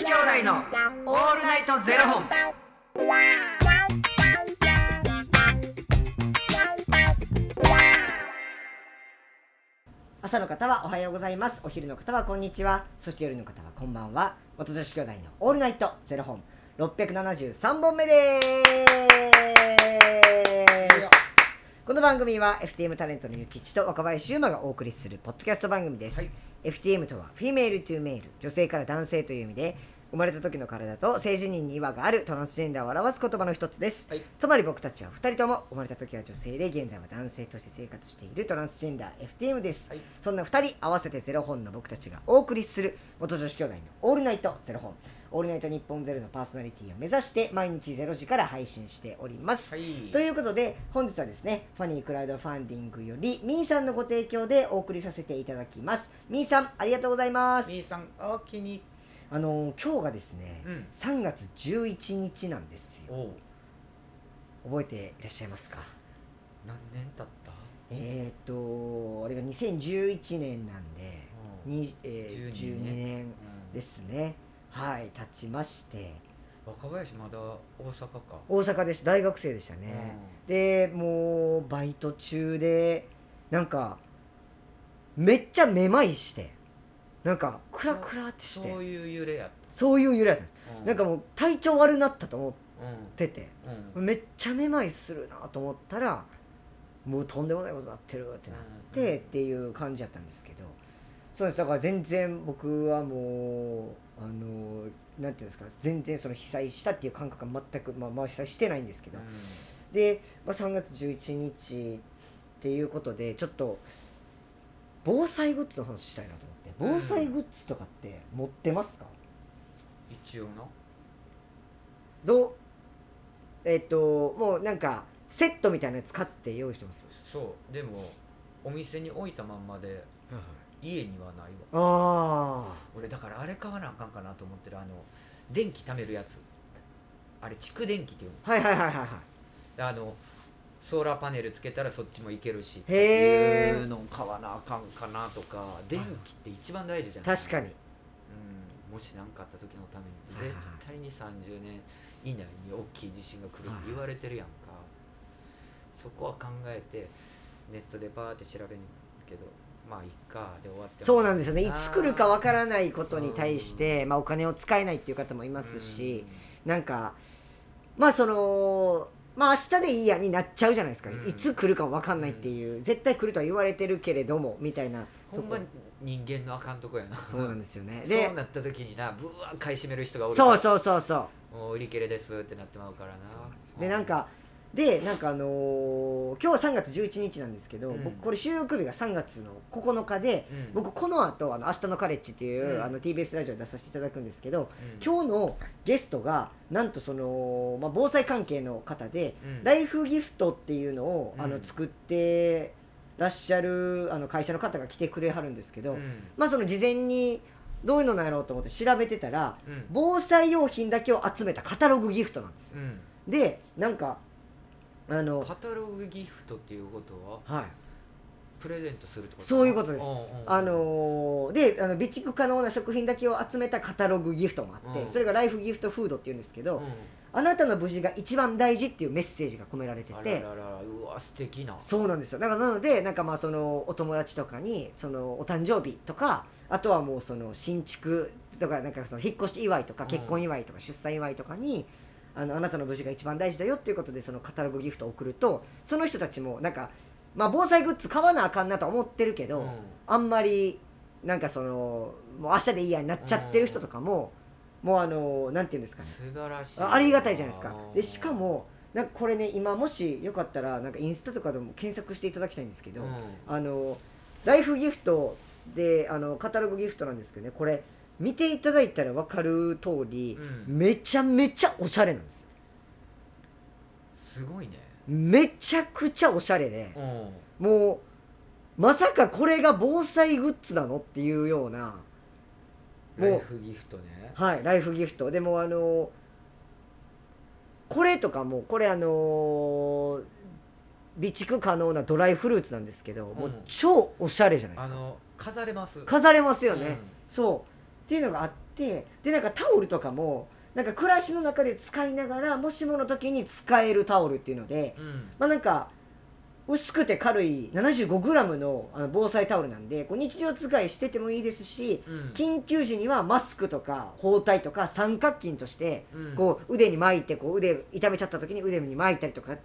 子兄弟のオールナイトゼロ本。朝の方はおはようございます。お昼の方はこんにちは。そして夜の方はこんばんは。元女子兄弟のオールナイトゼロ本。673本目です。この番組は FTM タレントのゆきちと若林優馬がお送りするポッドキャスト番組です、はい。FTM とは Female to Male 女性から男性という意味で生まれた時の体と性自認に違和があるトランスジェンダーを表す言葉の一つです、はい。つまり僕たちは2人とも生まれた時は女性で現在は男性として生活しているトランスジェンダー FTM です、はい。そんな2人合わせてゼロ本の僕たちがお送りする元女子兄弟のオールナイトゼロ本オールナイトニッポンゼロのパーソナリティを目指して毎日ゼロ時から配信しております、はい。ということで本日はですねファニークラウドファンディングよりみーさんのご提供でお送りさせていただきます。みーさんありがとうございます。みーさん、お気に。あのー今日がですね、うん。3月11日なんですよ。覚えていらっしゃいますか？何年経った？えー、っとあれが2011年なんで、にえー、12 12年ですねはい経ちまして。若林まだ大阪か。大阪でした大学生でしたね、でもうバイト中でなんかめっちゃめまいしてなんかクラクラってして。そういう揺れやっそういう揺れだったんです、た。なんかもう体調悪なったと思っうて。てん。うん。めっちゃめまいするなと思ったらもうとんでもないことになってるってなって、っていう感じやったんですけどそうです。だから全然僕はもうあのなんていうんですか全然その被災したっていう感覚が全くまあまあ被災してないんですけど、で、まあ、3月11日っていうことでちょっと防災グッズの話したいなと思って。防災グッズとかって持ってますか、一応な。どう？えっ、ともうなんかセットみたいなやつ買って用意してます、そう、でも。お店に置いたまんまで。家にはないわ。あ俺だからあれ買わなあかんかなと思ってるあの電気貯めるやつ。あれ蓄電気っていうあはいはいはいはいはい。のあのソーラーパネルつけたらそっちもいけるしっていうのを買わなあかんかなとか電気って一番大事じゃない？確かに。うん、もし何かあった時のために絶対に30年以内に大きい地震が来るって言われてるやんか。そこは考えてネットでバーって調べるけどまあいっかで終わってそうなんですよね。いつ来るかわからないことに対して、まあ、お金を使えないっていう方もいますし、なんかまあそのまあ明日でいいやになっちゃうじゃないですか、うん。いつ来るかわかんないっていう、絶対来るとは言われてるけれどもみたいなほんま人間のあかんとこやな。そうなんですよね。そうでなった時になぶわ買い占める人がおるそううそうそうそう。もう売り切れですってなってまうからな。でなんかでなんかあのー今日は3月11日なんですけど、うん。僕これ収録日が3月の9日で、うん。僕この後あの明日のカレッジっていう、うん。あの TBS ラジオで出させていただくんですけど、うん。今日のゲストがなんとその、まあ、防災関係の方で、うん。ライフギフトっていうのを、あのうん作ってらっしゃるあの会社の方が来てくれはるんですけど、うん。まあその事前にどういうのなんやろうと思って調べてたらうん。防災用品だけを集めたカタログギフトなんですよ。うん。でなんかあのカタログギフトっていうことははい。プレゼントするってことそういうことです。んんあのーであの備蓄可能な食品だけを集めたカタログギフトもあって、うん。それがライフギフトフードっていうんですけど、うん。あなたの無事が一番大事っていうメッセージが込められてあらてららうわ素敵な。そうなんですよ。だからなのでなんかまあそのお友達とかにそのお誕生日とかあとはもうその新築とかなんかその引っ越し祝いとかうん。結婚祝いとか出産祝いとかに、あのあなたの無事が一番大事だよっていうことでそのカタログギフトを送るとその人たちもなんかまあ防災グッズ買わなあかんなとは思ってるけど、うん。あんまりなんかそのもう明日でいいやになっちゃってる人とかも、もうあのなんていうんですかね。素晴らしいあありがたいじゃないですか。うんでしかもなんかこれね今もしよかったらなんかインスタとかでも検索していただきたいんですけど、うん。あのライフギフトであのカタログギフトなんですけどねこれ見ていただいたら分かる通り、うん。めちゃめちゃおしゃれなんですよ。すごいね。めちゃくちゃおしゃれでうん。もうまさかこれが防災グッズなのっていうようなもうライフギフトね。はいライフギフト。でもあのこれとかもこれあの備蓄可能なドライフルーツなんですけど、もう超おしゃれじゃないですか。あの飾れます。飾れますよね、うん。そうっていうのがあっってでなんかタオルとかもなんか暮らしの中で使いながらもしもの時に使えるタオルっていうのでうん。まあなんか薄くて軽い 75g のあの防災タオルなんでこう日常使いしててもいいですしうん。緊急時にはマスクとか包帯とか三角巾としてうん。こう腕に巻いてこう腕痛めちゃった時に腕に巻いたりとか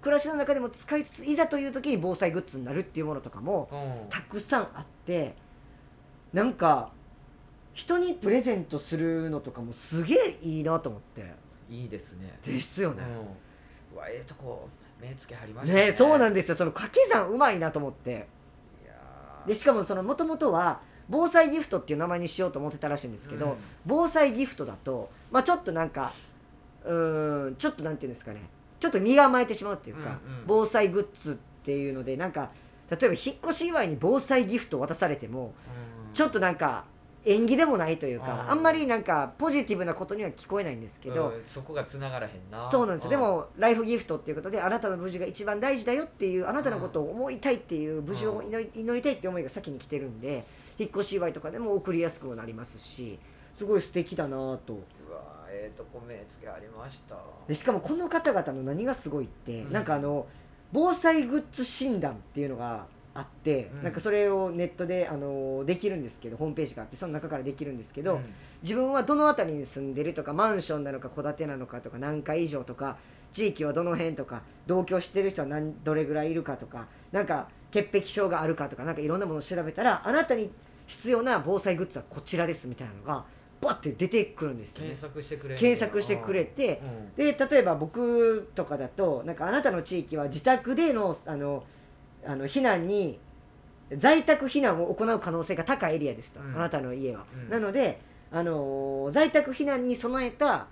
暮らしの中でも使いつついざという時に防災グッズになるっていうものとかもうん。たくさんあってなんか人にプレゼントするのとかもすげえいいなと思って。いいですね。ですよね、うん。うわええとこ目つけはりましたね。そうなんでですよ。その掛け算うまいなと思って。いやー。でしかもそのもともとは防災ギフトっていう名前にしようと思ってたらしいんですけど、うん。防災ギフトだと、まあ、ちょっとなんかうーんちょっとなんていうんですかね。ちょっと身構えてしまうっていうか、うんうん。防災グッズっていうのでなんか例えば引っ越し祝いに防災ギフトを渡されてもうん。ちょっとなんか縁起でもないというか、うん。あんまりなんかポジティブなことには聞こえないんですけど、うん。そこが繋がらへんな。そうなんですよ。でん。もライフギフトっていうことであなたの無事が一番大事だよっていうあなたのことを思いたいっていう無事を祈り祈りたいっていう思いが先に来てるんで引っ越し祝いとかでも送りやすくもなりますしすごい素敵だなと。うわええとこ目つけありました。でしかもこの方々の何がすごいって、うん。なんかあの防災グッズ診断っていうのがあって、うん。なんかそれをネットであのできるんですけどホームページがあってその中からできるんですけど、うん。自分はどの辺りに住んでるとかマンションなのか戸建てなのかとか何階以上とか地域はどの辺とか同居してる人は何どれぐらいいるかとかなんか潔癖症があるかとかなんかいろんなものを調べたらあなたに必要な防災グッズはこちらですみたいなのがバッて出てくるんですよ、ね。検、索してくれん検索してくれてうん。で例えば僕とかだとなんかあなたの地域は自宅でのあのあの避難に在宅避難を行う可能性が高いエリアですと、うん。あなたの家は、うん。なので、あのー在宅避難に備えた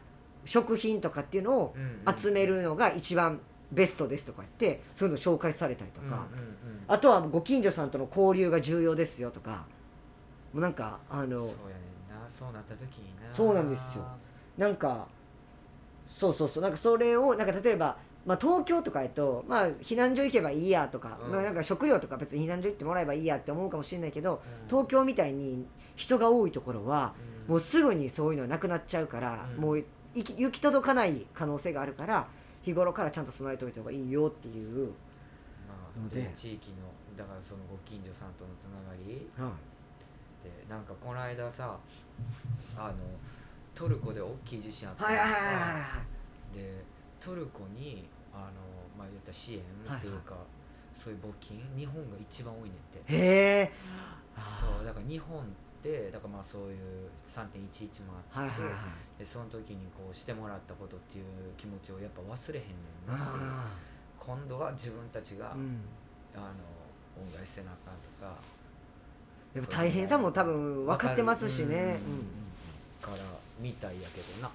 食品とかっていうのを集めるのが一番ベストですとか言ってそういうの紹介されたりとか、あとはご近所さんとの交流が重要ですよとか。もうなんかあのそうやねんな。そうなった時にな。そうなんですよ。なんかそうそうそう。なんかそれをなんか例えば、まあ、東京とかやと、まあ、避難所行けばいいやとか,、うん。まあ、なんか食料とか別に避難所行ってもらえばいいやって思うかもしれないけどうん。東京みたいに人が多いところはうん。もうすぐにそういうのはなくなっちゃうから、うん。もう行き行き届かない可能性があるから日頃からちゃんと備えておいた方がいいよっていう、まのであで地域のだからそのご近所さんとのつながり。はでなんかこの間さあのトルコで大きい地震あっい、たはでトルコにあのまあ言ったら支援っていうか、そういう募金日本が一番多いねんって。へえ。そうだから日本ってだからまあそういう3.11もあって、はいはいはい。でその時にこうしてもらったことっていう気持ちをやっぱ忘れへんねんなっていう。あ今度は自分たちが、ーうん。あの恩返しせなあかんとか。やっぱ大変さも多分分かってますしね、うん。うん。からみたいやけどな、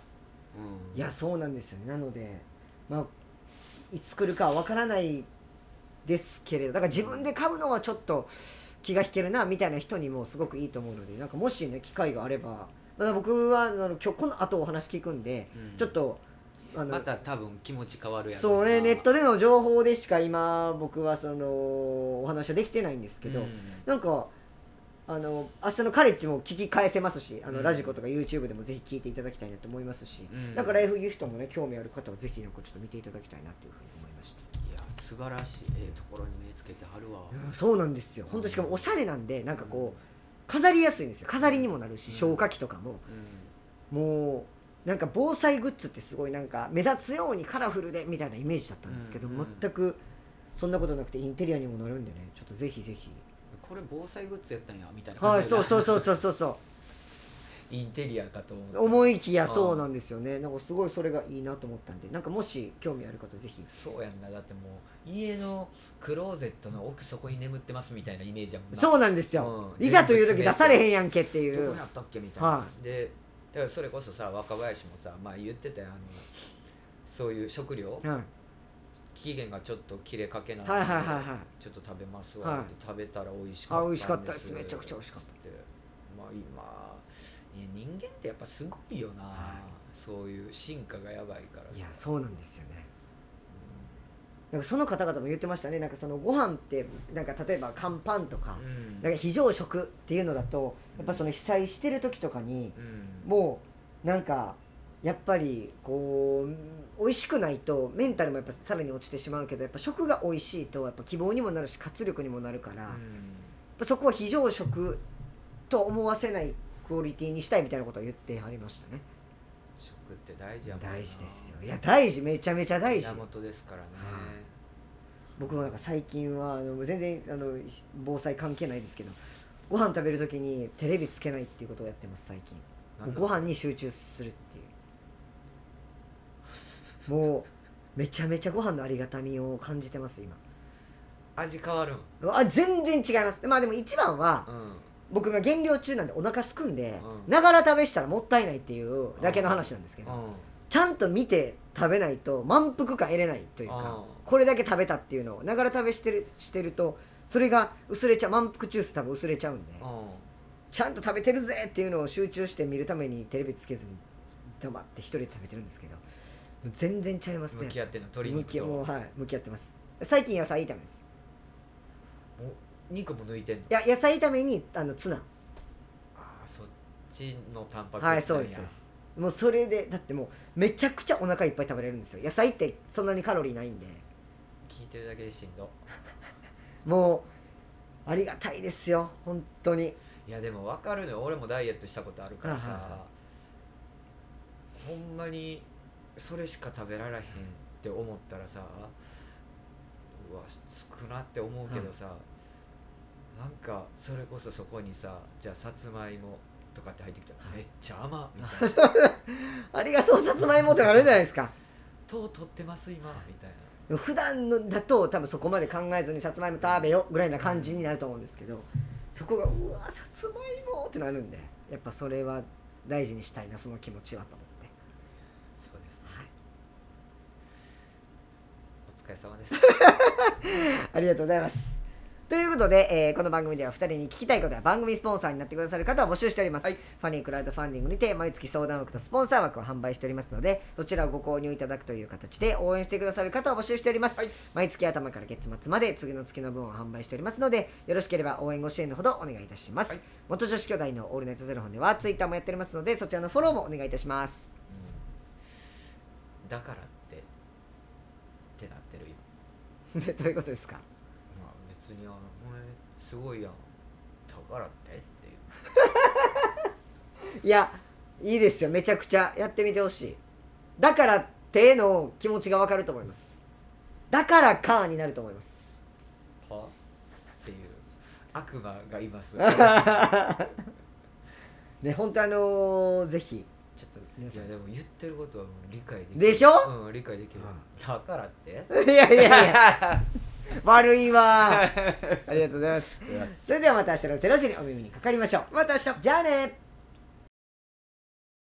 うん、いやそうなんですよね。なのでまあいつ来るかは分からないですけれどだから自分で買うのはちょっと気が引けるなみたいな人にもすごくいいと思うのでなんかもしね機会があればまだ僕はあの今日この後お話聞くんで、うん。ちょっとあの、また多分気持ち変わるやろそうねなネットでの情報でしか今僕はそのお話はできてないんですけど、うん。なんかあの明日のカレッジも聞き返せますしあの、うん。ラジコとか YouTube でもぜひ聞いていただきたいなと思いますし、うん。なんかライフギフトもね興味ある方はぜひなんかちょっと見ていただきたいなというふうに思いました、いや素晴らしいええところに目つけてはるわ、うんそうなんですよ。本当しかもおしゃれなんでなんかこう飾りやすいんですよ。飾りにもなるしうん。消火器とかも。うん。もうなんか防災グッズってすごいなんか目立つようにカラフルでみたいなイメージだったんですけど、全くそんなことなくてインテリアにもなるんでねちょっとぜひぜひこれ防災グッズやったんやみたいなはいそうそうそうそうそうそう。インテリアかと思思いきやそうなんですよね。なんかすごいそれがいいなと思ったんでなんかもし興味ある方ぜひ。そうやんな。だってもう家のクローゼットの奥底に眠ってますみたいなイメージやもんな。そうなんですよ、うん。いざという時出されへんやんけっていう。どこやったっけみたいな、はでだからそれこそさ若林もさ、まあ、言ってたよあのそういう食料はい期限がちょっと切れかけなんで、はいはいはいはい。ちょっと食べますわ、はい。食べたら美味しかったあ美味しかったです。めちゃくちゃ美味しかった。って。まあ今いや人間ってやっぱすごいよな、はい。そういう進化がやばいからさ。いやそうなんですよね。なんかその方々も言ってましたね。なんかそのご飯ってなんか例えば乾パンとか,、うん。なんか非常食っていうのだとやっぱその被災してる時とかにうん。もうなんかやっぱりこう美味しくないとメンタルもやっぱさらに落ちてしまうけどやっぱ食が美味しいとやっぱ希望にもなるし活力にもなるから、うん。ぱそこは非常食と思わせないクオリティにしたいみたいなことを言ってはりましたね。食って大事やもんな。大事ですよ。いや大事めちゃめちゃ大事。源ですからね。僕もなんか最近はあの全然あの防災関係ないですけどご飯食べるときにテレビつけないっていうことをやってます最近。ご飯に集中するっていうもうめちゃめちゃご飯のありがたみを感じてます今。味変わるん？あ全然違います。まあでも一番はうん。僕が減量中なんでお腹すくんでうん。ながら食べしたらもったいないっていうだけの話なんですけどうん。ちゃんと見て食べないと満腹感得れないというかあこれだけ食べたっていうのをながら食べしてるしてるとそれが薄れちゃう満腹ジュース多分薄れちゃうんでうん。ちゃんと食べてるぜっていうのを集中して見るためにテレビつけずに黙って一人で食べてるんですけど全然ちゃいますね。向き合ってんの鶏向肉と。もきもうはい。向き合ってます。最近野菜炒めです。う肉も抜いてんの？いや野菜炒めにあのツナ。ああそっちのタンパク質はいそうですそうです。もうそれでだってもうめちゃくちゃお腹いっぱい食べれるんですよ。野菜ってそんなにカロリーないんで。聞いてるだけでしんど。もうありがたいですよ。本当に。いやでも分かるのよ。俺もダイエットしたことあるからさ、はいはいはほんまにそれしか食べられへんって思ったらさうわ少なって思うけどさ、なんかそれこそそこにさじゃあさつまいもとかって入ってきたら、はい。めっちゃ甘みたいな。ありがとうさつまいもってなるじゃないですか？糖取ってます今みたいな。普段のだと多分そこまで考えずにさつまいも食べよぐらいな感じになると思うんですけどそこがうわさつまいもってなるんでやっぱそれは大事にしたいなその気持ちはと思って、そうですねはい、お疲れ様です。ありがとうございます。ということで、えーこの番組では2人に聞きたいことや番組スポンサーになってくださる方を募集しております、はい。ファニークラウドファンディングにて毎月相談枠とスポンサー枠を販売しておりますのでそちらをご購入いただくという形で応援してくださる方を募集しております、はい。毎月頭から月末まで次の月の分を販売しておりますのでよろしければ応援ご支援のほどお願いいたします、はい。元女子兄弟のオールナイトゼロ本ではツイッターもやっておりますのでそちらのフォローもお願いいたします。うん。だからってってなってる今 どういうことですか？まあ別にあのお前すごいやん。だからってっていう。いやいいですよ。めちゃくちゃ。やってみてほしい。だからっての気持ちがわかると思います。だからかになると思います。は？っていう。悪魔がいます。ね本当あのーぜひちょっと皆さん。いやでも言ってることはもう理解できる。でしょ？うん理解できる。うだからって？いやいやいや。悪いわ。ありがとうございます。それではまた明日の0時にお耳にかかりましょう。また明日。じゃあね